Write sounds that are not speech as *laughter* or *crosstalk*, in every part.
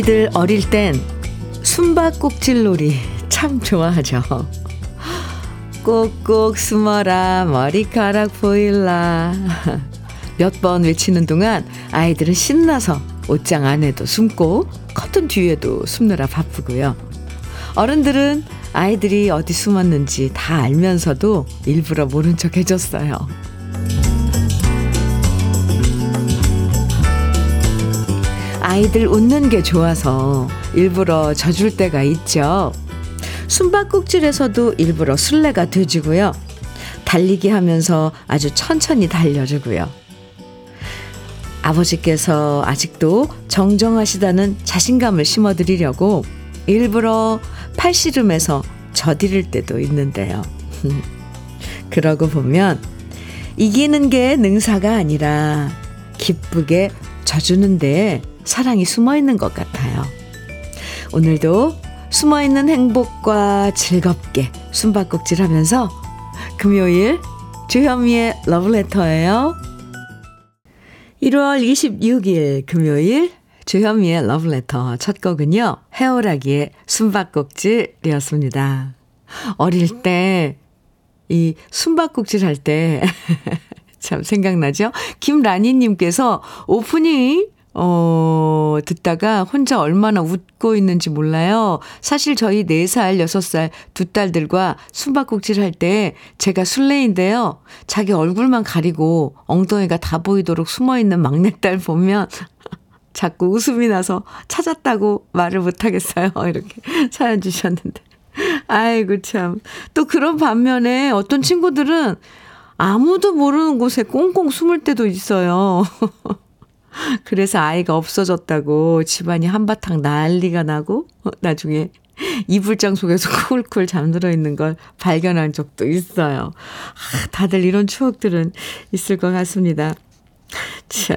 아이들 어릴 땐 숨바꼭질놀이 참 좋아하죠. 꼭꼭 숨어라 머리카락 보일라 몇 번 외치는 동안 아이들은 신나서 옷장 안에도 숨고 커튼 뒤에도 숨느라 바쁘고요. 어른들은 아이들이 어디 숨었는지 다 알면서도 일부러 모른 척 해줬어요. 아이들 웃는 게 좋아서 일부러 져줄 때가 있죠. 숨바꼭질에서도 일부러 술래가 돼주고요. 달리기 하면서 아주 천천히 달려주고요. 아버지께서 아직도 정정하시다는 자신감을 심어드리려고 일부러 팔씨름해서 저디를 때도 있는데요. *laughs* 그러고 보면 이기는 게 능사가 아니라 기쁘게 져주는데 사랑이 숨어 있는 것 같아요. 오늘도 숨어 있는 행복과 즐겁게 숨바꼭질 하면서 금요일 주현미의 러브레터예요. 1월 26일 금요일 주현미의 러브레터 첫 곡은요. 해오라기의 숨바꼭질이었습니다. 어릴 때 이 숨바꼭질 할 때 *laughs* 참 생각나죠? 김라니 님께서 오프닝 어, 듣다가 혼자 얼마나 웃고 있는지 몰라요. 사실 저희 4살, 6살 두 딸들과 숨바꼭질 할 때 제가 술래인데요. 자기 얼굴만 가리고 엉덩이가 다 보이도록 숨어 있는 막내딸 보면 *laughs* 자꾸 웃음이 나서 찾았다고 말을 못 하겠어요. *laughs* 이렇게 사연 주셨는데. 아이고, 참. 또 그런 반면에 어떤 친구들은 아무도 모르는 곳에 꽁꽁 숨을 때도 있어요. *laughs* 그래서 아이가 없어졌다고 집안이 한바탕 난리가 나고 나중에 이불장 속에서 *laughs* 쿨쿨 잠들어 있는 걸 발견한 적도 있어요. 아, 다들 이런 추억들은 있을 것 같습니다. 참.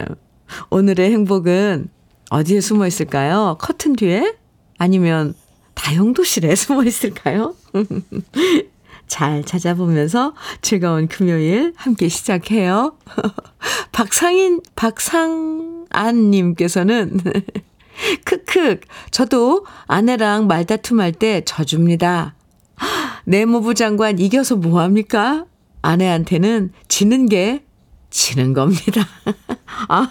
오늘의 행복은 어디에 숨어 있을까요? 커튼 뒤에? 아니면 다용도실에 *laughs* 숨어 있을까요? *laughs* 잘 찾아보면서 즐거운 금요일 함께 시작해요. *laughs* 박상인, 박상안님께서는 *laughs* 크크, 저도 아내랑 말다툼할 때 져줍니다. *gasps* 내무부 장관 이겨서 뭐합니까? 아내한테는 지는 게 지는 겁니다. *laughs* 아,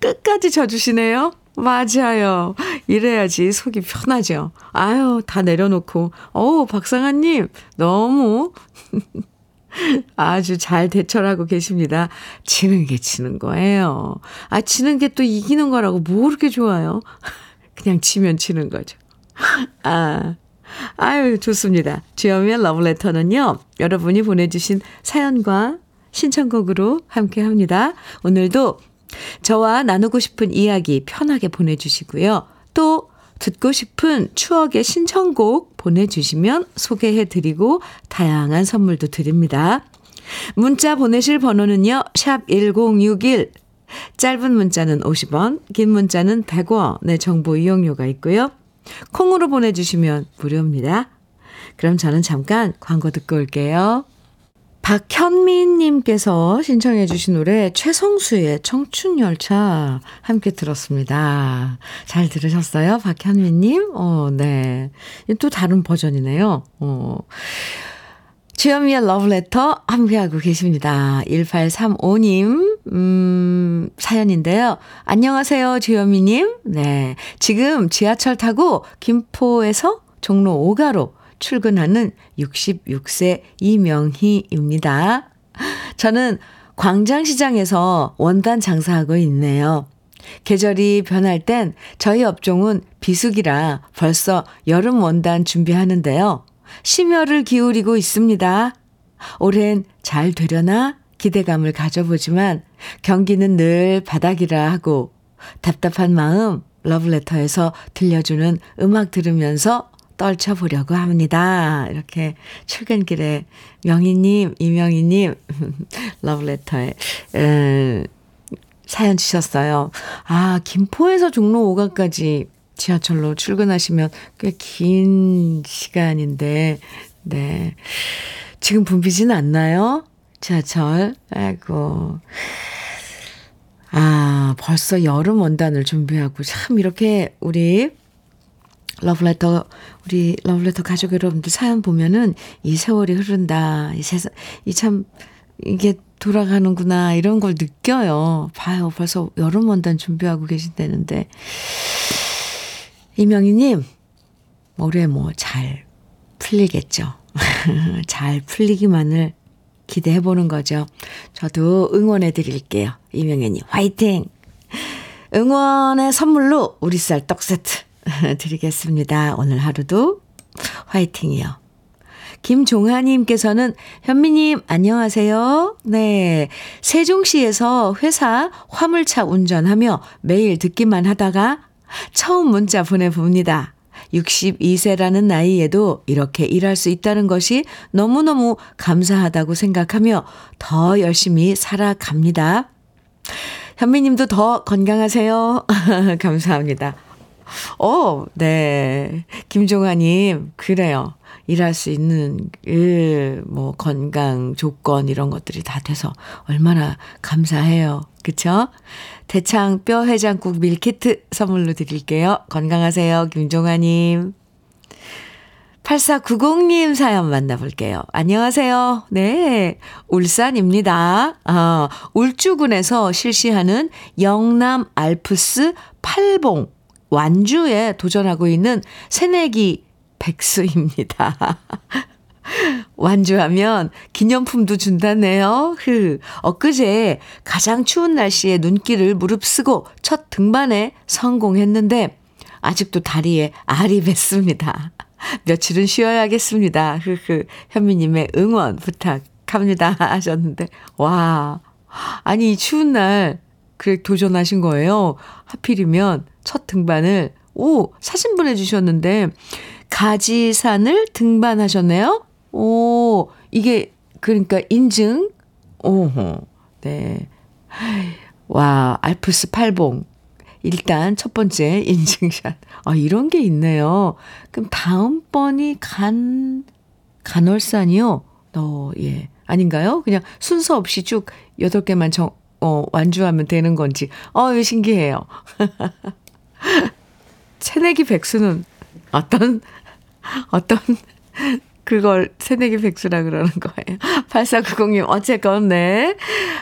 끝까지 져주시네요. 맞아요. 이래야지 속이 편하죠. 아유, 다 내려놓고. 어우, 박상아님, 너무 *laughs* 아주 잘 대처하고 계십니다. 지는 게 지는 거예요. 아, 지는 게 또 이기는 거라고 뭐 그렇게 좋아요? *laughs* 그냥 지면 지는 거죠. 아, 아유, 좋습니다. 주여미의 러브레터는요, 여러분이 보내주신 사연과 신청곡으로 함께 합니다. 오늘도 저와 나누고 싶은 이야기 편하게 보내주시고요. 또 듣고 싶은 추억의 신청곡 보내주시면 소개해드리고 다양한 선물도 드립니다. 문자 보내실 번호는요. 샵 1061. 짧은 문자는 50원, 긴 문자는 100원의 정보 이용료가 있고요. 콩으로 보내주시면 무료입니다. 그럼 저는 잠깐 광고 듣고 올게요. 박현민님께서 신청해 주신 노래 최성수의 청춘열차 함께 들었습니다. 잘 들으셨어요? 박현민님? 어, 네. 또 다른 버전이네요. 어. 주현미의 러브레터 함께하고 계십니다. 1835님, 음, 사연인데요. 안녕하세요, 주현미님. 네. 지금 지하철 타고 김포에서 종로 5가로 출근하는 66세 이명희입니다. 저는 광장시장에서 원단 장사하고 있네요. 계절이 변할 땐 저희 업종은 비수기라 벌써 여름 원단 준비하는데요. 심혈을 기울이고 있습니다. 올해는 잘 되려나 기대감을 가져보지만 경기는 늘 바닥이라 하고 답답한 마음 러브레터에서 들려주는 음악 들으면서 떨쳐보려고 합니다. 이렇게 출근길에 명희님, 이명희님, *laughs* 러브레터에, 에, 사연 주셨어요. 아, 김포에서 종로 5가까지 지하철로 출근하시면 꽤 긴 시간인데, 네. 지금 붐비지는 않나요? 지하철. 아이고. 아, 벌써 여름 원단을 준비하고 참 이렇게 우리 러브레터, 우리 러브레터 가족 여러분들 사연 보면은 이 세월이 흐른다. 이 세상, 이 참, 이게 돌아가는구나. 이런 걸 느껴요. 봐요. 벌써 여름 원단 준비하고 계신다는데. 이명희님, 올해 뭐 잘 풀리겠죠. *laughs* 잘 풀리기만을 기대해 보는 거죠. 저도 응원해 드릴게요. 이명희님, 화이팅! 응원의 선물로 우리 쌀 떡 세트 *laughs* 드리겠습니다. 오늘 하루도 화이팅이요. 김종하님께서는 현미님 안녕하세요. 네. 세종시에서 회사 화물차 운전하며 매일 듣기만 하다가 처음 문자 보내봅니다. 62세라는 나이에도 이렇게 일할 수 있다는 것이 너무너무 감사하다고 생각하며 더 열심히 살아갑니다. 현미님도 더 건강하세요. *laughs* 감사합니다. 어, 네. 김종아님, 그래요. 일할 수 있는 일, 뭐, 건강 조건 이런 것들이 다 돼서 얼마나 감사해요. 그쵸? 대창 뼈 해장국 밀키트 선물로 드릴게요. 건강하세요. 김종아님. 8490님 사연 만나볼게요. 안녕하세요. 네. 울산입니다. 아, 울주군에서 실시하는 영남 알프스 팔봉 완주에 도전하고 있는 새내기 백수입니다. *laughs* 완주하면 기념품도 준다네요. 흐. 엊그제 가장 추운 날씨에 눈길을 무릅쓰고 첫 등반에 성공했는데 아직도 다리에 알이 뱄습니다. *laughs* 며칠은 쉬어야겠습니다. 흐흐. 현미님의 응원 부탁합니다. *laughs* 하셨는데, 와. 아니, 이 추운 날, 그래, 도전하신 거예요. 하필이면 첫 등반을, 오, 사진 보내주셨는데, 가지산을 등반하셨네요? 오, 이게, 그러니까 인증? 오호, 네. 와, 알프스 팔봉. 일단 첫 번째 인증샷. 아, 이런 게 있네요. 그럼 다음번이 간, 간월산이요? 어, 예. 아닌가요? 그냥 순서 없이 쭉 8개만 정, 어, 완주하면 되는 건지. 어, 이거 신기해요. *laughs* 새내기 백수는 어떤, 어떤, 그걸 새내기 백수라 그러는 거예요. *laughs* 8490님, 어쨌건, 네.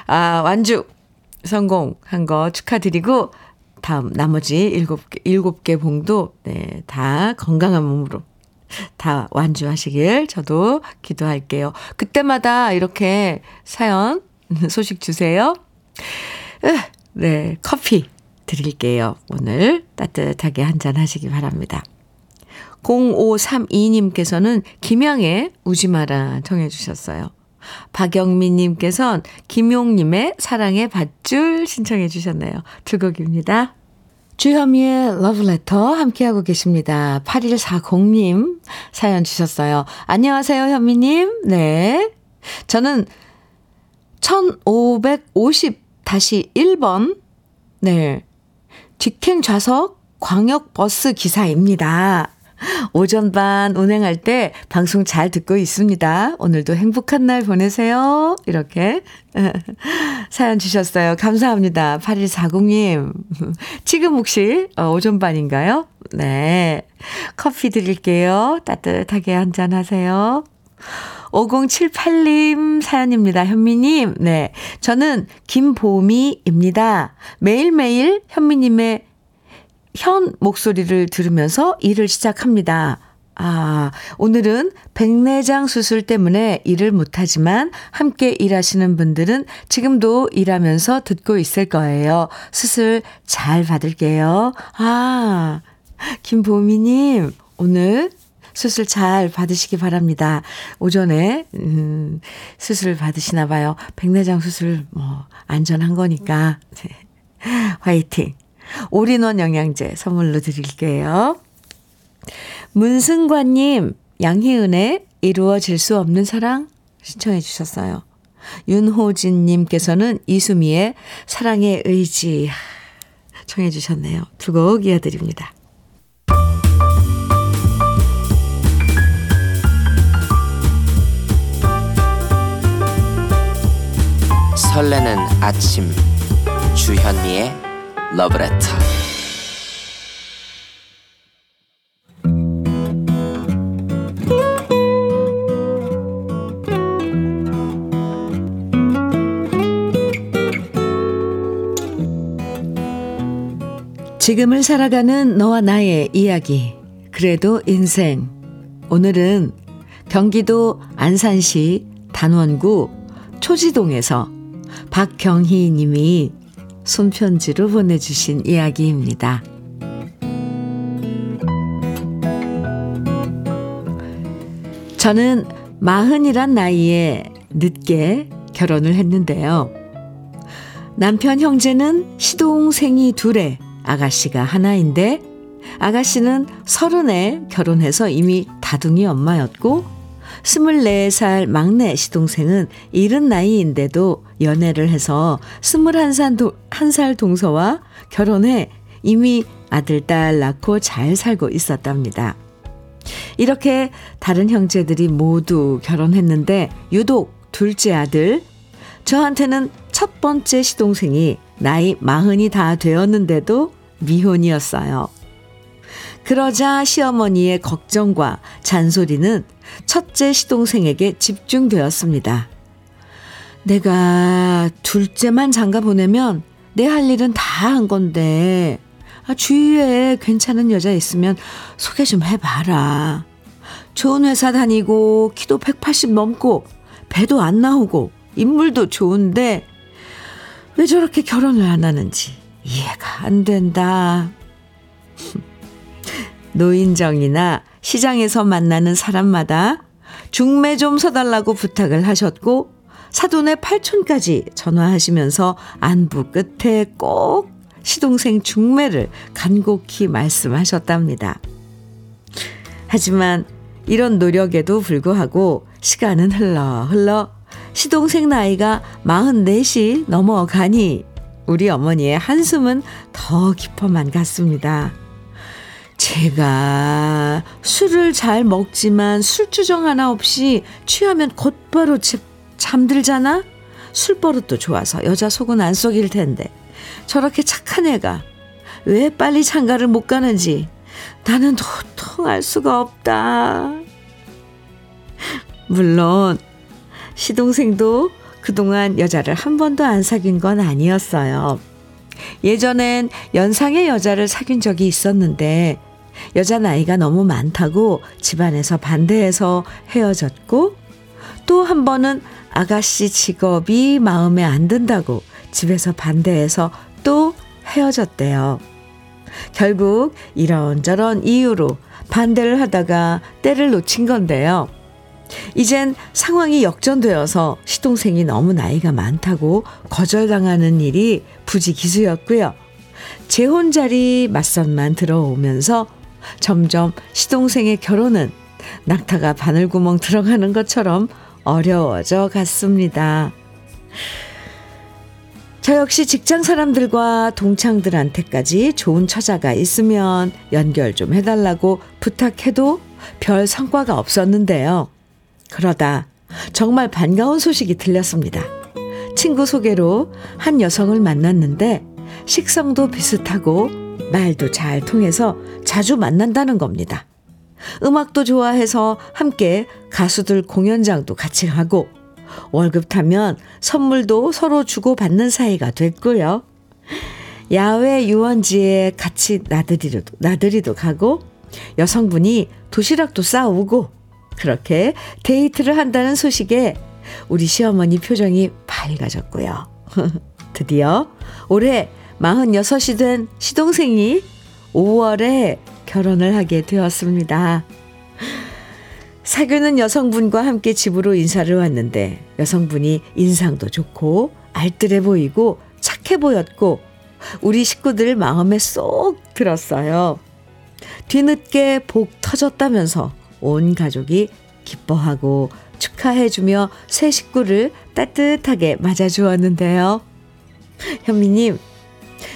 아, 완주 성공한 거 축하드리고, 다음 나머지 일곱 개, 일곱 개 봉도, 네, 다 건강한 몸으로 다 완주하시길 저도 기도할게요. 그때마다 이렇게 사연, *laughs* 소식 주세요. 네, 커피 드릴게요. 오늘 따뜻하게 한잔 하시기 바랍니다. 0532님께서는 김양의 우지마라 청해 주셨어요. 박영민님께서는 김용님의 사랑의 밧줄 신청해 주셨네요. 두 곡입니다. 주현미의 러브레터 함께하고 계십니다. 8140님 사연 주셨어요. 안녕하세요, 현미님. 네. 저는 1550 다시 1번, 네. 직행 좌석 광역버스 기사입니다. 오전반 운행할 때 방송 잘 듣고 있습니다. 오늘도 행복한 날 보내세요. 이렇게 *laughs* 사연 주셨어요. 감사합니다. 8140님. 지금 혹시 어, 오전반인가요? 네. 커피 드릴게요. 따뜻하게 한잔 하세요. 5078님 사연입니다. 현미님. 네. 저는 김보미입니다. 매일매일 현미님의 현 목소리를 들으면서 일을 시작합니다. 아, 오늘은 백내장 수술 때문에 일을 못하지만 함께 일하시는 분들은 지금도 일하면서 듣고 있을 거예요. 수술 잘 받을게요. 아, 김보미님, 오늘 수술 잘 받으시기 바랍니다. 오전에, 음, 수술 받으시나 봐요. 백내장 수술, 뭐, 안전한 거니까. 네. 화이팅. 올인원 영양제 선물로 드릴게요. 문승관님, 양희은의 이루어질 수 없는 사랑 신청해 주셨어요. 윤호진님께서는 이수미의 사랑의 의지 청해 주셨네요. 두 곡 이어드립니다. 설레는 아침 주현미의 러브레터 지금을 살아가는 너와 나의 이야기. 그래도 인생. 오늘은 경기도 안산시 단원구 초지동에서 박경희 님이 손편지로 보내주신 이야기입니다. 저는 마흔이란 나이에 늦게 결혼을 했는데요. 남편 형제는 시동생이 둘에 아가씨가 하나인데 아가씨는 서른에 결혼해서 이미 다둥이 엄마였고 24살 막내 시동생은 이른 나이인데도 연애를 해서 21살 동서와 결혼해 이미 아들, 딸 낳고 잘 살고 있었답니다. 이렇게 다른 형제들이 모두 결혼했는데 유독 둘째 아들, 저한테는 첫 번째 시동생이 나이 마흔이 다 되었는데도 미혼이었어요. 그러자 시어머니의 걱정과 잔소리는 첫째 시동생에게 집중되었습니다. 내가 둘째만 장가 보내면 내 할 일은 다 한 건데, 아, 주위에 괜찮은 여자 있으면 소개 좀 해봐라. 좋은 회사 다니고, 키도 180 넘고, 배도 안 나오고, 인물도 좋은데, 왜 저렇게 결혼을 안 하는지 이해가 안 된다. 노인정이나 시장에서 만나는 사람마다 중매 좀 서달라고 부탁을 하셨고 사돈의 팔촌까지 전화하시면서 안부 끝에 꼭 시동생 중매를 간곡히 말씀하셨답니다. 하지만 이런 노력에도 불구하고 시간은 흘러 흘러 시동생 나이가 44이 넘어가니 우리 어머니의 한숨은 더 깊어만 갔습니다. 제가 술을 잘 먹지만 술주정 하나 없이 취하면 곧바로 잠들잖아? 술버릇도 좋아서 여자 속은 안 속일 텐데 저렇게 착한 애가 왜 빨리 장가를 못 가는지 나는 도통 알 수가 없다. 물론 시동생도 그동안 여자를 한 번도 안 사귄 건 아니었어요. 예전엔 연상의 여자를 사귄 적이 있었는데 여자 나이가 너무 많다고 집안에서 반대해서 헤어졌고 또 한 번은 아가씨 직업이 마음에 안 든다고 집에서 반대해서 또 헤어졌대요. 결국 이런저런 이유로 반대를 하다가 때를 놓친 건데요. 이젠 상황이 역전되어서 시동생이 너무 나이가 많다고 거절당하는 일이 부지기수였고요. 재혼 자리 맞선만 들어오면서 점점 시동생의 결혼은 낙타가 바늘구멍 들어가는 것처럼 어려워져 갔습니다. 저 역시 직장 사람들과 동창들한테까지 좋은 처자가 있으면 연결 좀 해달라고 부탁해도 별 성과가 없었는데요. 그러다 정말 반가운 소식이 들렸습니다. 친구 소개로 한 여성을 만났는데 식성도 비슷하고 말도 잘 통해서 자주 만난다는 겁니다. 음악도 좋아해서 함께 가수들 공연장도 같이 가고 월급 타면 선물도 서로 주고 받는 사이가 됐고요. 야외 유원지에 같이 나들이도, 나들이도 가고 여성분이 도시락도 싸오고 그렇게 데이트를 한다는 소식에 우리 시어머니 표정이 밝아졌고요. *laughs* 드디어 올해 46이 된 시동생이 5월에 결혼을 하게 되었습니다. 사귀는 여성분과 함께 집으로 인사를 왔는데 여성분이 인상도 좋고 알뜰해 보이고 착해 보였고 우리 식구들 마음에 쏙 들었어요. 뒤늦게 복 터졌다면서 온 가족이 기뻐하고 축하해주며 새 식구를 따뜻하게 맞아주었는데요. 현미님,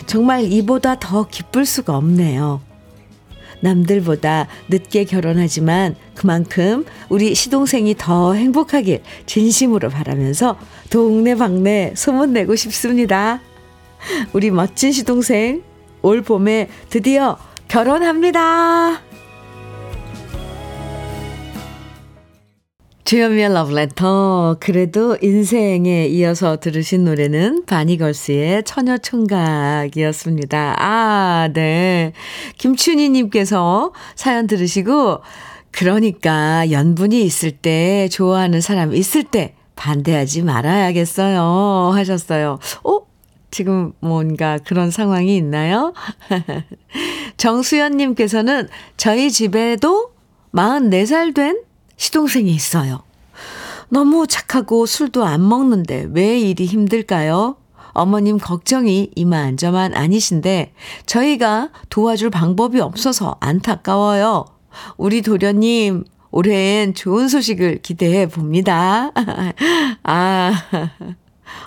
정말 이보다 더 기쁠 수가 없네요. 남들보다 늦게 결혼하지만 그만큼 우리 시동생이 더 행복하길 진심으로 바라면서 동네방네 소문내고 싶습니다. 우리 멋진 시동생 올 봄에 드디어 결혼합니다. 주현미의 러브레터. 그래도 인생에 이어서 들으신 노래는 바니걸스의 처녀총각이었습니다. 아, 네. 김춘희님께서 사연 들으시고, 그러니까 연분이 있을 때, 좋아하는 사람 있을 때, 반대하지 말아야겠어요. 하셨어요. 어? 지금 뭔가 그런 상황이 있나요? *laughs* 정수연님께서는 저희 집에도 44살 된 시동생이 있어요. 너무 착하고 술도 안 먹는데 왜 일이 힘들까요? 어머님 걱정이 이만저만 아니신데 저희가 도와줄 방법이 없어서 안타까워요. 우리 도련님, 올해엔 좋은 소식을 기대해 봅니다. *laughs* 아,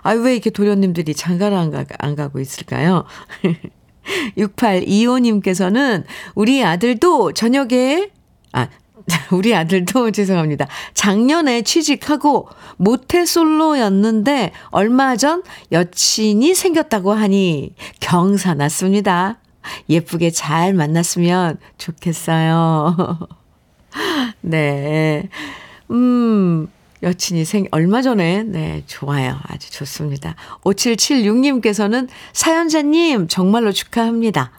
아, 왜 이렇게 도련님들이 장가를 안, 가, 안 가고 있을까요? *laughs* 6825님께서는 우리 아들도 저녁에, 아, *laughs* 우리 아들도 죄송합니다. 작년에 취직하고 모태솔로였는데 얼마 전 여친이 생겼다고 하니 경사났습니다. 예쁘게 잘 만났으면 좋겠어요. *laughs* 네. 음, 여친이 생, 얼마 전에, 네, 좋아요. 아주 좋습니다. 5776님께서는 사연자님, 정말로 축하합니다.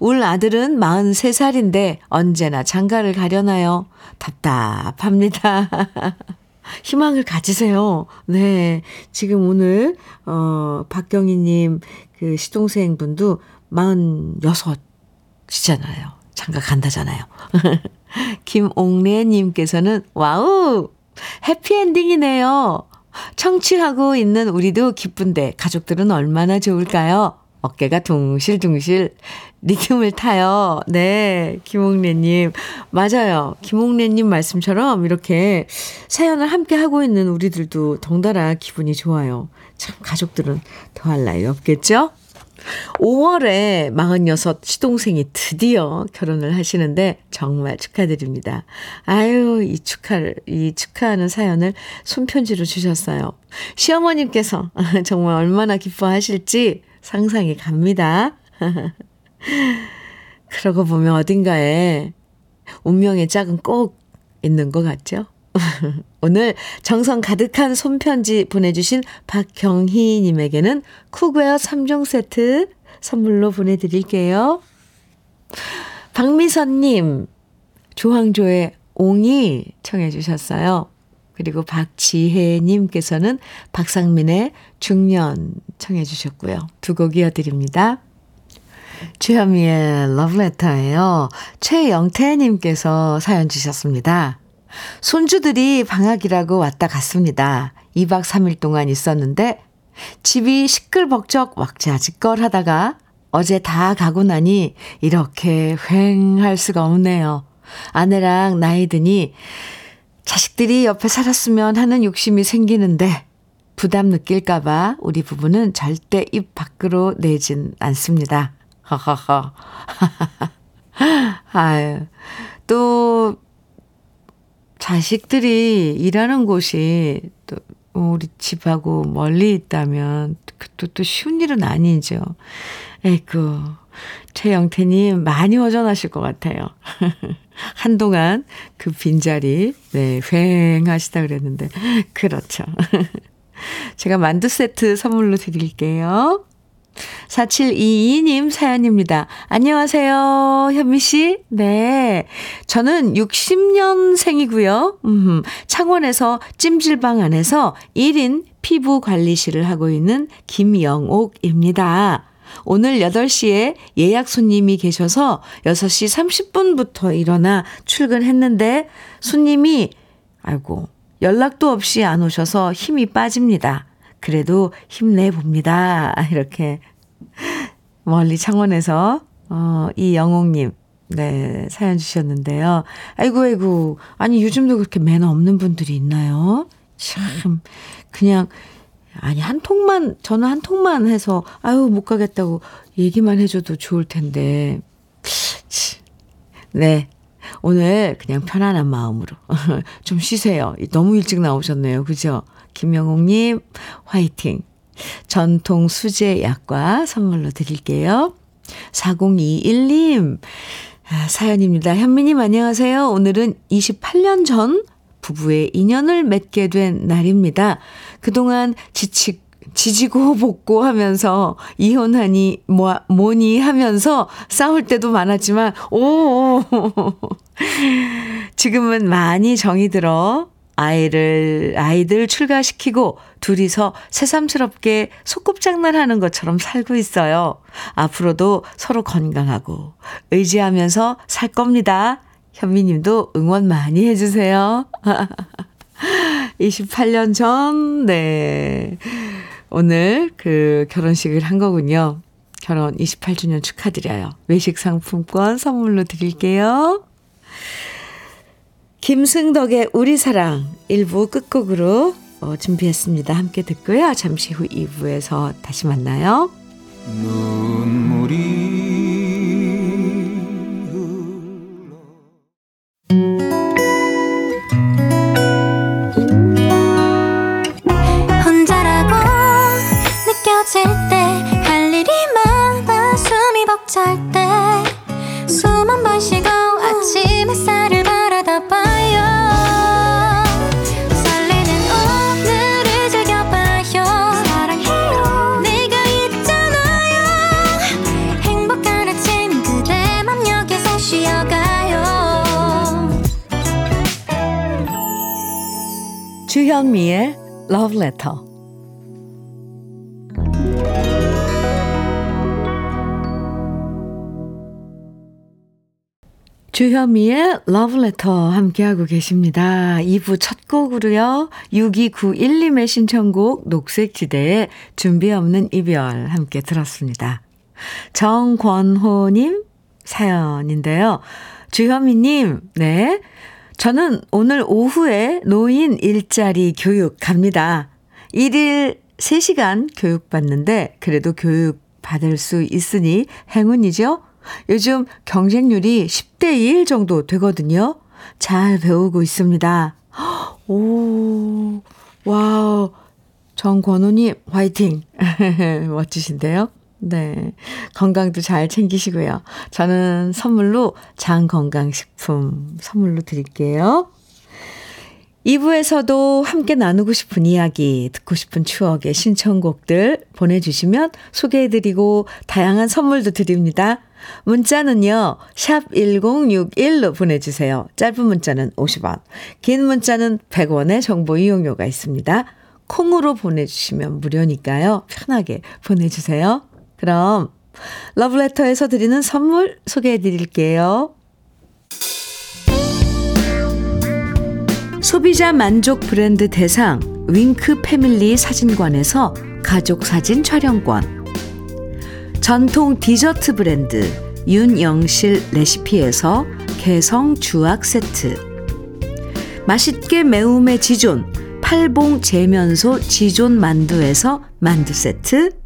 울 아들은 43살인데 언제나 장가를 가려나요? 답답합니다. *laughs* 희망을 가지세요. 네. 지금 오늘, 어, 박경희님 그 시동생 분도 46이잖아요. 장가 간다잖아요. *laughs* 김옥래님께서는 와우! 해피엔딩이네요. 청취하고 있는 우리도 기쁜데 가족들은 얼마나 좋을까요? 어깨가 둥실둥실 리듬을 타요. 네, 김옥래님. 맞아요. 김옥래님 말씀처럼 이렇게 사연을 함께 하고 있는 우리들도 덩달아 기분이 좋아요. 참, 가족들은 더할 나위 없겠죠? 5월에 46 시동생이 드디어 결혼을 하시는데 정말 축하드립니다. 아유, 이 축하를, 이 축하하는 사연을 손편지로 주셨어요. 시어머님께서 *laughs* 정말 얼마나 기뻐하실지 상상이 갑니다. *laughs* *laughs* 그러고 보면 어딘가에 운명의 짝은 꼭 있는 것 같죠? *laughs* 오늘 정성 가득한 손편지 보내주신 박경희님에게는 쿠웨어 3종 세트 선물로 보내드릴게요. 박미선님, 조항조의 옹이 청해주셨어요. 그리고 박지혜님께서는 박상민의 중년 청해주셨고요. 두 곡 이어드립니다. 주현미의 러브레터예요. 최영태님께서 사연 주셨습니다. 손주들이 방학이라고 왔다 갔습니다. 2박 3일 동안 있었는데 집이 시끌벅적 왁자지껄 하다가 어제 다 가고 나니 이렇게 휑할 수가 없네요. 아내랑 나이 드니 자식들이 옆에 살았으면 하는 욕심이 생기는데 부담 느낄까봐 우리 부부는 절대 입 밖으로 내진 않습니다. 허허허. *laughs* 아유, 또, 자식들이 일하는 곳이 또 우리 집하고 멀리 있다면 또, 또 쉬운 일은 아니죠. 에이구, 최영태님 많이 허전하실 것 같아요. *laughs* 한동안 그 빈자리, 네, 휑 하시다 그랬는데, *laughs* 그렇죠. 제가 만두 세트 선물로 드릴게요. 4722님 사연입니다. 안녕하세요, 현미 씨. 네. 저는 60년생이고요. 음, 창원에서 찜질방 안에서 1인 피부 관리실을 하고 있는 김영옥입니다. 오늘 8시에 예약 손님이 계셔서 6시 30분부터 일어나 출근했는데 손님이 아이고 연락도 없이 안 오셔서 힘이 빠집니다. 그래도 힘내봅니다. 이렇게 멀리 창원에서 어, 이영옥님 네, 사연 주셨는데요. 아이고, 아이고. 아니, 요즘도 그렇게 매너 없는 분들이 있나요? 참, 그냥, 아니, 한 통만, 저는 한 통만 해서, 아유, 못 가겠다고 얘기만 해줘도 좋을 텐데. 네. 오늘 그냥 편안한 마음으로 *laughs* 좀 쉬세요. 너무 일찍 나오셨네요. 그죠? 김영옥님, 화이팅. 전통 수제 약과 선물로 드릴게요. 4021님, 아, 사연입니다. 현미님 안녕하세요. 오늘은 28년 전 부부의 인연을 맺게 된 날입니다. 그동안 지치, 지지고 볶고 하면서 이혼하니 뭐, 뭐니 하면서 싸울 때도 많았지만, 오, *laughs* 지금은 많이 정이 들어 아이를, 아이들 출가시키고 둘이서 새삼스럽게 소꿉장난 하는 것처럼 살고 있어요. 앞으로도 서로 건강하고 의지하면서 살 겁니다. 현미님도 응원 많이 해주세요. *laughs* 28년 전, 네. 오늘 그 결혼식을 한 거군요. 결혼 28주년 축하드려요. 외식 상품권 선물로 드릴게요. 김승덕의 우리 사랑 1부 끝곡으로 어, 준비했습니다. 함께 듣고요. 잠시 후 2부에서 다시 만나요. 눈물이 혼자라고 느껴질 때 할 일이 많아 숨이 벅찰 때 주현미의 Love Letter. 주현미의 Love Letter 함께하고 계십니다. 2부 첫 곡으로요. 6291님의 신청곡 녹색지대의 준비 없는 이별 함께 들었습니다. 정권호님 사연인데요. 주현미님, 네. 저는 오늘 오후에 노인 일자리 교육 갑니다. 1일 3시간 교육받는데 그래도 교육 받을 수 있으니 행운이죠? 요즘 경쟁률이 10대 1 정도 되거든요. 잘 배우고 있습니다. *gasps* 오, 와우. 정권호님, 화이팅! *laughs* 멋지신데요? 네. 건강도 잘 챙기시고요. 저는 선물로 장건강식품 선물로 드릴게요. 2부에서도 함께 나누고 싶은 이야기, 듣고 싶은 추억의 신청곡들 보내주시면 소개해드리고 다양한 선물도 드립니다. 문자는요, 샵 1061로 보내주세요. 짧은 문자는 50원, 긴 문자는 100원의 정보 이용료가 있습니다. 콩으로 보내주시면 무료니까요. 편하게 보내주세요. 그럼 러브레터에서 드리는 선물 소개해 드릴게요. 소비자 만족 브랜드 대상 윙크 패밀리 사진관에서 가족 사진 촬영권. 전통 디저트 브랜드 윤영실 레시피에서 개성 주악 세트. 맛있게 매움의 지존 팔봉 재면소 지존 만두에서 만두 세트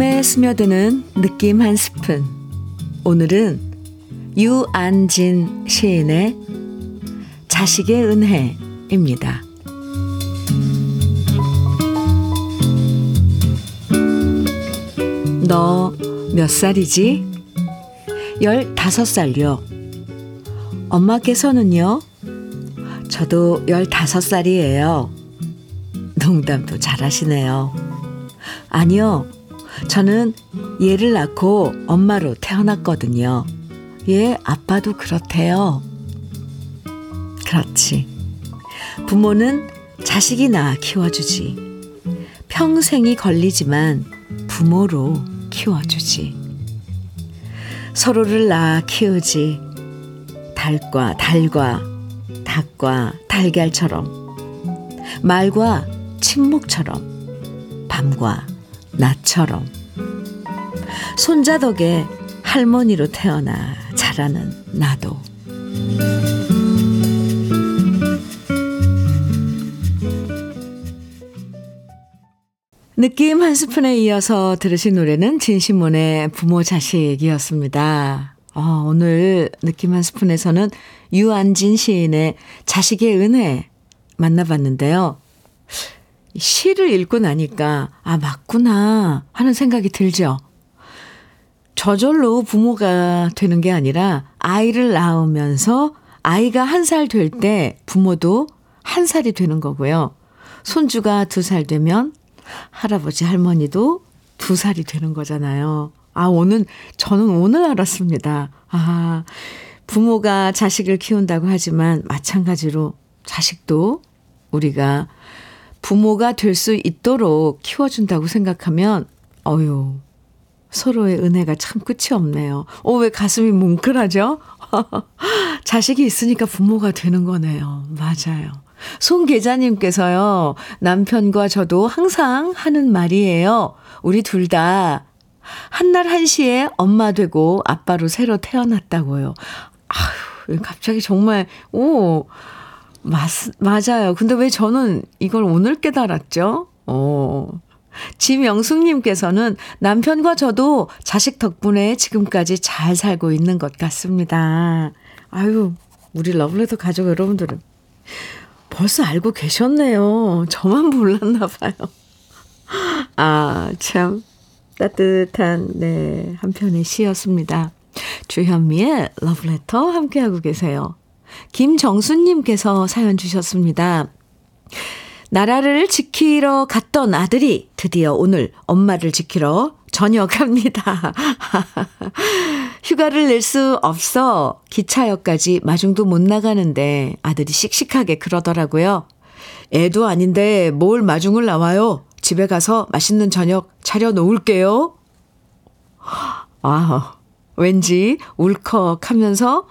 마음에 스며드는 느낌 한 스푼. 오늘은 유안진 시인의 자식의 은혜입니다. 너 몇 살이지? 열다섯 살요. 엄마께서는요? 저도 열다섯 살이에요. 농담도 잘하시네요. 아니요. 저는 얘를 낳고 엄마로 태어났거든요. 얘 아빠도 그렇대요. 그렇지. 부모는 자식이 낳아 키워주지. 평생이 걸리지만 부모로 키워주지. 서로를 낳아 키우지. 달과 달과 닭과 달걀처럼 말과 침묵처럼 밤과 나처럼 손자 덕에 할머니로 태어나 자라는 나도 느낌 한 스푼에 이어서 들으신 노래는 진심몬의 부모 자식이었습니다. 어, 오늘 느낌 한 스푼에서는 유안진 시인의 자식의 은혜 만나봤는데요. 시를 읽고 나니까, 아, 맞구나 하는 생각이 들죠. 저절로 부모가 되는 게 아니라 아이를 낳으면서 아이가 한 살 될 때 부모도 한 살이 되는 거고요. 손주가 두 살 되면 할아버지 할머니도 두 살이 되는 거잖아요. 아, 오늘, 저는 오늘 알았습니다. 아, 부모가 자식을 키운다고 하지만 마찬가지로 자식도 우리가 부모가 될 수 있도록 키워준다고 생각하면, 어유 서로의 은혜가 참 끝이 없네요. 어, 왜 가슴이 뭉클하죠? *laughs* 자식이 있으니까 부모가 되는 거네요. 맞아요. 송 계자님께서요, 남편과 저도 항상 하는 말이에요. 우리 둘 다 한날 한시에 엄마 되고 아빠로 새로 태어났다고요. 아휴, 갑자기 정말, 오, 맞, 맞아요. 근데 왜 저는 이걸 오늘 깨달았죠? 어. 지명숙님께서는 남편과 저도 자식 덕분에 지금까지 잘 살고 있는 것 같습니다. 아유, 우리 러블레터 가족 여러분들은 벌써 알고 계셨네요. 저만 몰랐나 봐요. *laughs* 아, 참 따뜻한 네, 한 편의 시였습니다. 주현미의 러브레터 함께하고 계세요. 김정수님께서 사연 주셨습니다. 나라를 지키러 갔던 아들이 드디어 오늘 엄마를 지키러 전역합니다. *laughs* 휴가를 낼 수 없어 기차역까지 마중도 못 나가는데 아들이 씩씩하게 그러더라고요. 애도 아닌데 뭘 마중을 나와요? 집에 가서 맛있는 저녁 차려 놓을게요. 아, 왠지 울컥 하면서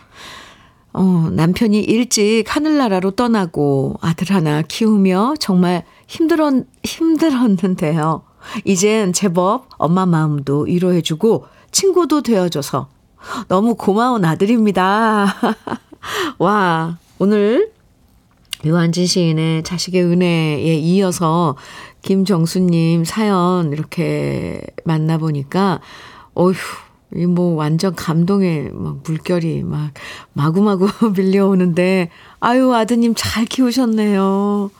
어, 남편이 일찍 하늘나라로 떠나고 아들 하나 키우며 정말 힘들었, 힘들었는데요. 이젠 제법 엄마 마음도 위로해주고 친구도 되어줘서 너무 고마운 아들입니다. *laughs* 와, 오늘 유한진 시인의 자식의 은혜에 이어서 김정수님 사연 이렇게 만나보니까, 어휴, 이 뭐 완전 감동의 막 물결이 막 마구마구 *laughs* 밀려오는데, 아유, 아드님 잘 키우셨네요.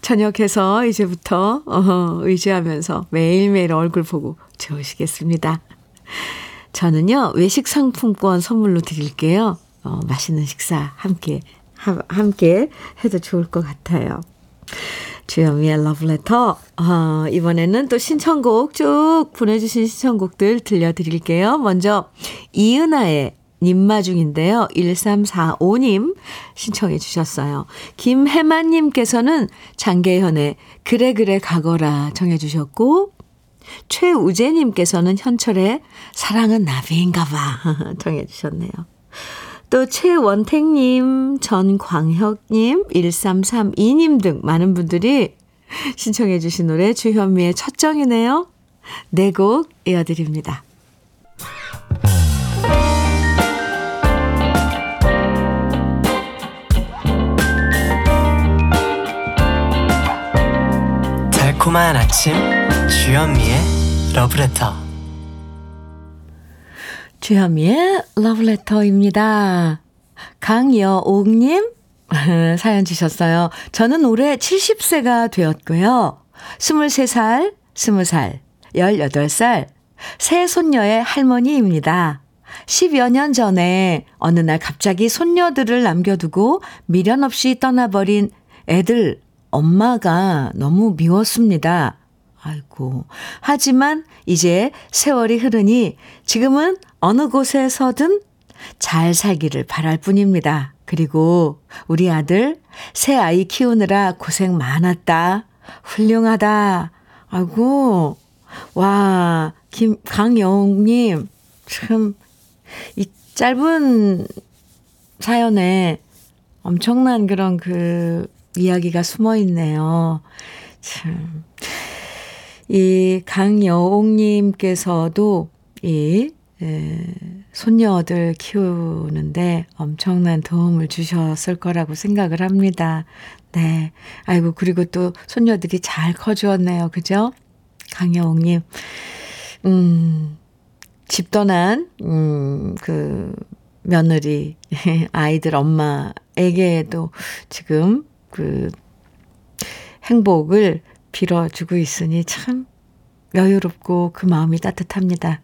저녁해서 이제부터 어, 의지하면서 매일매일 얼굴 보고 좋으시겠습니다. 저는요, 외식 상품권 선물로 드릴게요. 어, 맛있는 식사 함께, 하, 함께 해도 좋을 것 같아요. 주현미의 러브레터. 어, 이번에는 또 신청곡 쭉 보내주신 신청곡들 들려드릴게요. 먼저, 이은아의 님마 중인데요. 1345님 신청해 주셨어요. 김혜만님께서는 장계현의 그래 그래 가거라 정해 주셨고 최우재님께서는 현철의 사랑은 나비인가 봐 *laughs* 정해 주셨네요. 또 최원택님, 전광혁님, 1332님 등 많은 분들이 신청해 주신 노래 주현미의 첫 정이네요. 네 곡 이어드립니다. 달콤한 아침 주현미의 러브레터 주현미의 러브레터입니다. 강여옥님 *laughs* 사연 주셨어요. 저는 올해 70세가 되었고요. 23살, 20살, 18살, 새 손녀의 할머니입니다. 10여 년 전에 어느 날 갑자기 손녀들을 남겨두고 미련 없이 떠나버린 애들 엄마가 너무 미웠습니다. 아이고. 하지만 이제 세월이 흐르니 지금은 어느 곳에서든 잘 살기를 바랄 뿐입니다. 그리고 우리 아들 새 아이 키우느라 고생 많았다. 훌륭하다. 아이고. 와, 김, 강영웅 님, 참, 이 짧은 사연에 엄청난 그런 그 이야기가 숨어 있네요. 참. 이 강여옥님께서도 이 에, 손녀들 키우는데 엄청난 도움을 주셨을 거라고 생각을 합니다. 네. 아이고, 그리고 또 손녀들이 잘 커주었네요. 그죠? 강여옥님. 음, 집 떠난, 음, 그, 며느리, *laughs* 아이들 엄마에게도 지금 그 행복을 빌어주고 있으니 참 여유롭고 그 마음이 따뜻합니다.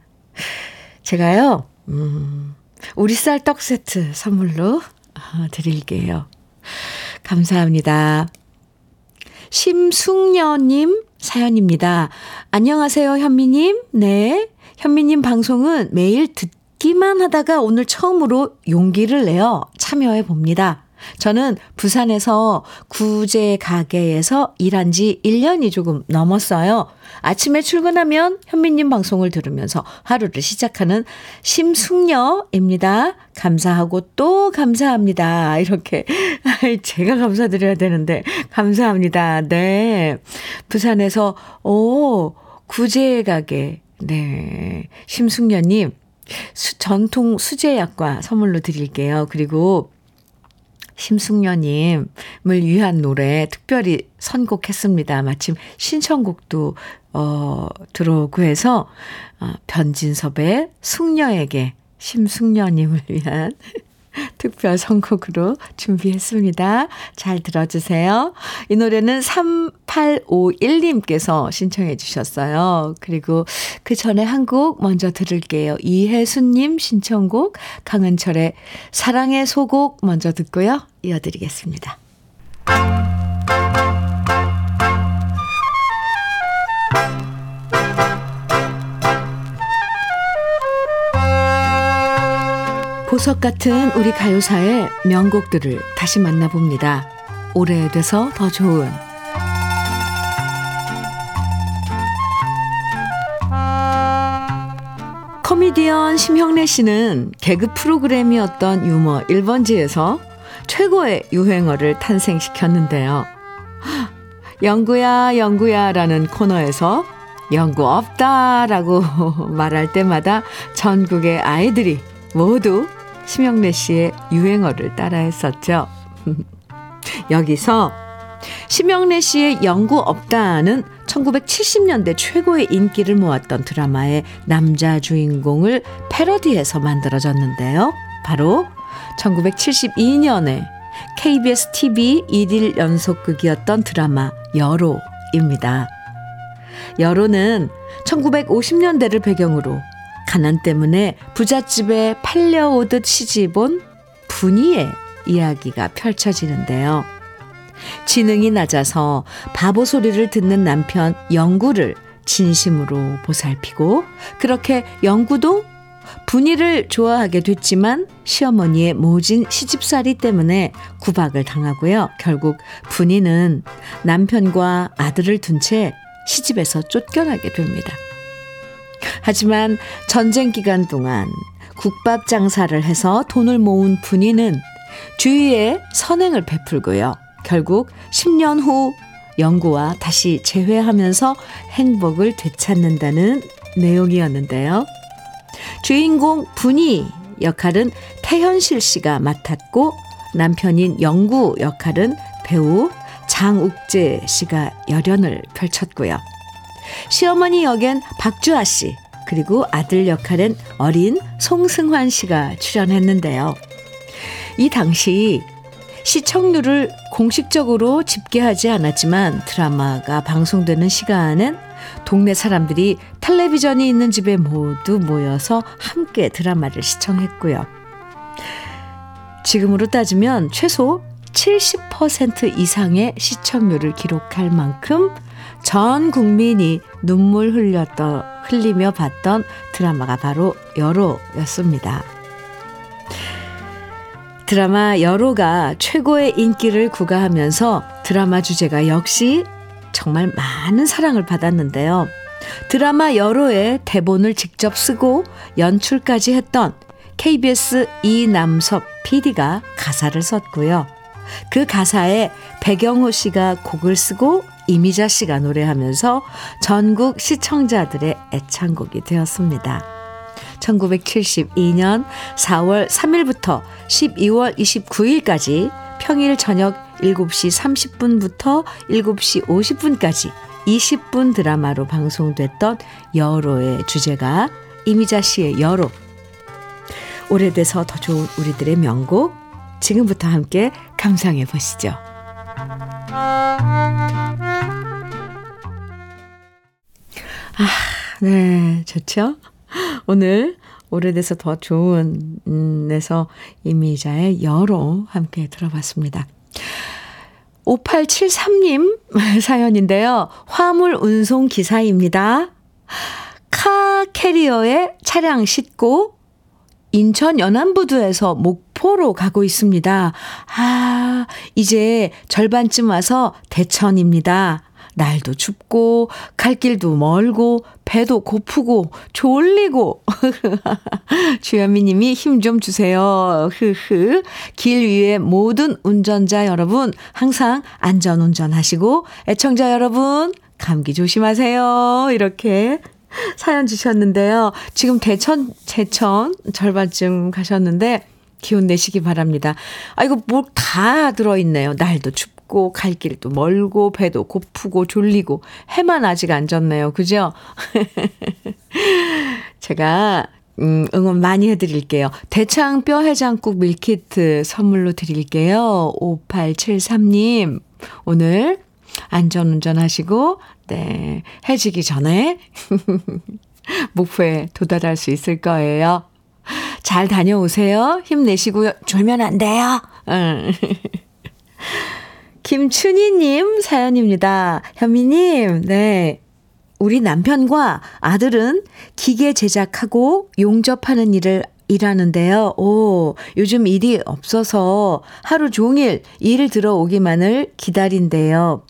제가요, 음, 우리 쌀 떡 세트 선물로 아, 드릴게요. 감사합니다. 심숙녀님 사연입니다. 안녕하세요, 현미님. 네. 현미님 방송은 매일 듣기만 하다가 오늘 처음으로 용기를 내어 참여해 봅니다. 저는 부산에서 구제 가게에서 일한 지 1년이 조금 넘었어요. 아침에 출근하면 현미님 방송을 들으면서 하루를 시작하는 심숙녀입니다. 감사하고 또 감사합니다. 이렇게. *laughs* 제가 감사드려야 되는데, 감사합니다. 네. 부산에서, 오, 구제 가게. 네. 심숙녀님, 수, 전통 수제약과 선물로 드릴게요. 그리고 심숙녀님을 위한 노래 특별히 선곡했습니다. 마침 신청곡도 어, 들어오고 해서 어, 변진섭의 숙녀에게 심숙녀님을 위한 *laughs* *laughs* 특별 선곡으로 준비했습니다. 잘 들어주세요. 이 노래는 3851님께서 신청해 주셨어요. 그리고 그 전에 한 곡 먼저 들을게요. 이혜수님 신청곡 강은철의 사랑의 소곡 먼저 듣고요. 이어드리겠습니다. 보석 같은 우리 가요사의 명곡들을 다시 만나봅니다. 오래돼서 더 좋은 코미디언 심형래 씨는 개그 프로그램이었던 유머 1번지에서 최고의 유행어를 탄생시켰는데요. 영구야, 영구야 라는 코너에서 영구 없다 라고 *laughs* 말할 때마다 전국의 아이들이 모두 심영래 씨의 유행어를 따라 했었죠. *laughs* 여기서 심영래 씨의 영구 없다는 1970년대 최고의 인기를 모았던 드라마의 남자 주인공을 패러디해서 만들어졌는데요. 바로 1972년에 KBS TV 1일 연속극이었던 드라마 여로입니다. 여로는 1950년대를 배경으로 가난 때문에 부잣집에 팔려오듯 시집온 분이의 이야기가 펼쳐지는데요. 지능이 낮아서 바보 소리를 듣는 남편 영구를 진심으로 보살피고 그렇게 영구도 분이를 좋아하게 됐지만 시어머니의 모진 시집살이 때문에 구박을 당하고요. 결국 분이는 남편과 아들을 둔 채 시집에서 쫓겨나게 됩니다. 하지만 전쟁 기간 동안 국밥 장사를 해서 돈을 모은 분이는 주위에 선행을 베풀고요. 결국 10년 후 영구와 다시 재회하면서 행복을 되찾는다는 내용이었는데요. 주인공 분이 역할은 태현실 씨가 맡았고 남편인 영구 역할은 배우 장욱재 씨가 열연을 펼쳤고요. 시어머니 역엔 박주아 씨, 그리고 아들 역할은 어린 송승환 씨가 출연했는데요. 이 당시 시청률을 공식적으로 집계하지 않았지만 드라마가 방송되는 시간은 동네 사람들이 텔레비전이 있는 집에 모두 모여서 함께 드라마를 시청했고요. 지금으로 따지면 최소 70% 이상의 시청률을 기록할 만큼 전 국민이 눈물 흘렸던, 흘리며 봤던 드라마가 바로 여로였습니다. 드라마 여로가 최고의 인기를 구가하면서 드라마 주제가 역시 정말 많은 사랑을 받았는데요. 드라마 여로의 대본을 직접 쓰고 연출까지 했던 KBS 이남섭 PD가 가사를 썼고요. 그 가사에 백영호 씨가 곡을 쓰고 이미자 씨가 노래하면서 전국 시청자들의 애창곡이 되었습니다. 1972년 4월 3일부터 12월 29일까지 평일 저녁 7시 30분부터 7시 50분까지 20분 드라마로 방송됐던 여로의 주제가 이미자 씨의 여로. 오래돼서 더 좋은 우리들의 명곡 지금부터 함께 감상해 보시죠. 아, 네, 좋죠? 오늘 오래돼서 더 좋은, 음, 에서 이미자의 여로 함께 들어봤습니다. 5873님 *laughs* 사연인데요. 화물 운송 기사입니다. 카 캐리어에 차량 싣고 인천 연안부두에서 목포로 가고 있습니다. 아, 이제 절반쯤 와서 대천입니다. 날도 춥고 갈 길도 멀고 배도 고프고 졸리고 *laughs* 주현미 님이 힘 좀 주세요. 흐흐. 길 위에 모든 운전자 여러분 항상 안전 운전하시고 애청자 여러분 감기 조심하세요. 이렇게 사연 주셨는데요. 지금 대천, 제천 절반쯤 가셨는데 기운 내시기 바랍니다. 아이고, 뭐다 들어 있네요. 날도 춥 고, 갈 길도 멀고, 배도 고프고, 졸리고, 해만 아직 안 졌네요. 그죠? *laughs* 제가, 음, 응원 많이 해드릴게요. 대창 뼈 해장국 밀키트 선물로 드릴게요. 5873님, 오늘 안전운전 하시고, 네, 해지기 전에 *laughs* 목표에 도달할 수 있을 거예요. 잘 다녀오세요. 힘내시고요. 졸면 안 돼요. *laughs* 응. 김춘희님 사연입니다. 현미님, 네. 우리 남편과 아들은 기계 제작하고 용접하는 일을 일하는데요. 오, 요즘 일이 없어서 하루 종일 일 들어오기만을 기다린대요.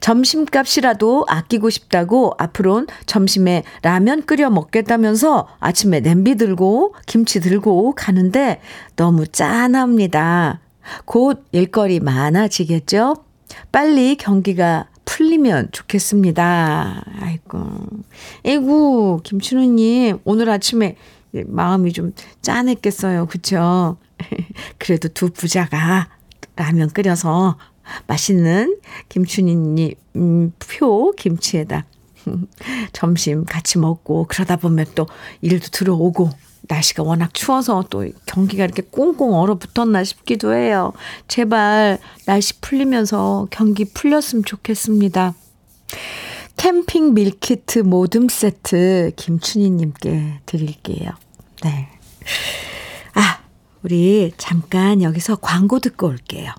점심값이라도 아끼고 싶다고 앞으론 점심에 라면 끓여 먹겠다면서 아침에 냄비 들고 김치 들고 가는데 너무 짠합니다. 곧 일거리 많아지겠죠? 빨리 경기가 풀리면 좋겠습니다. 아이고. 에구, 김춘우님, 오늘 아침에 마음이 좀 짠했겠어요. 그쵸? *laughs* 그래도 두 부자가 라면 끓여서 맛있는 김춘희님 음, 표 김치에다 *laughs* 점심 같이 먹고 그러다 보면 또 일도 들어오고 날씨가 워낙 추워서 또 경기가 이렇게 꽁꽁 얼어붙었나 싶기도 해요. 제발 날씨 풀리면서 경기 풀렸으면 좋겠습니다. 캠핑 밀키트 모듬 세트 김춘희님께 드릴게요. 네. 아, 우리 잠깐 여기서 광고 듣고 올게요.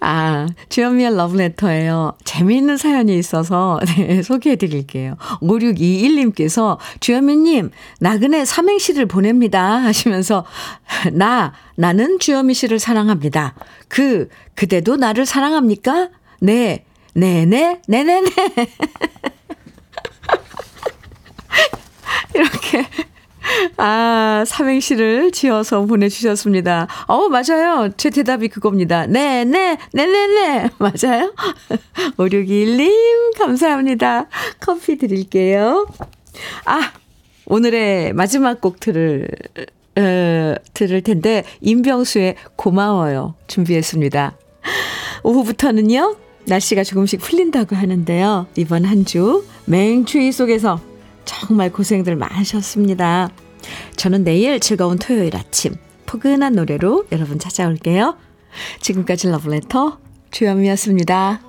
아, 주현미의 러브레터예요. 재미있는 사연이 있어서 네, 소개해 드릴게요. 5621님께서 주현미님, 나그네 삼행시를 보냅니다. 하시면서 나, 나는 주현미 씨를 사랑합니다. 그, 그대도 나를 사랑합니까? 네, 네네, 네네네. *laughs* 이렇게 아, 삼행시를 지어서 보내주셨습니다. 어, 맞아요. 제 대답이 그겁니다. 네, 네, 네, 네, 네. *laughs* 맞아요? *laughs* 5621님, 감사합니다. 커피 드릴게요. 아, 오늘의 마지막 곡 들을, 어, 들을 텐데, 임병수의 고마워요. 준비했습니다. 오후부터는요, 날씨가 조금씩 풀린다고 하는데요. 이번 한 주 맹추위 속에서 정말 고생들 많으셨습니다. 저는 내일 즐거운 토요일 아침 포근한 노래로 여러분 찾아올게요. 지금까지 러브레터 주현미였습니다.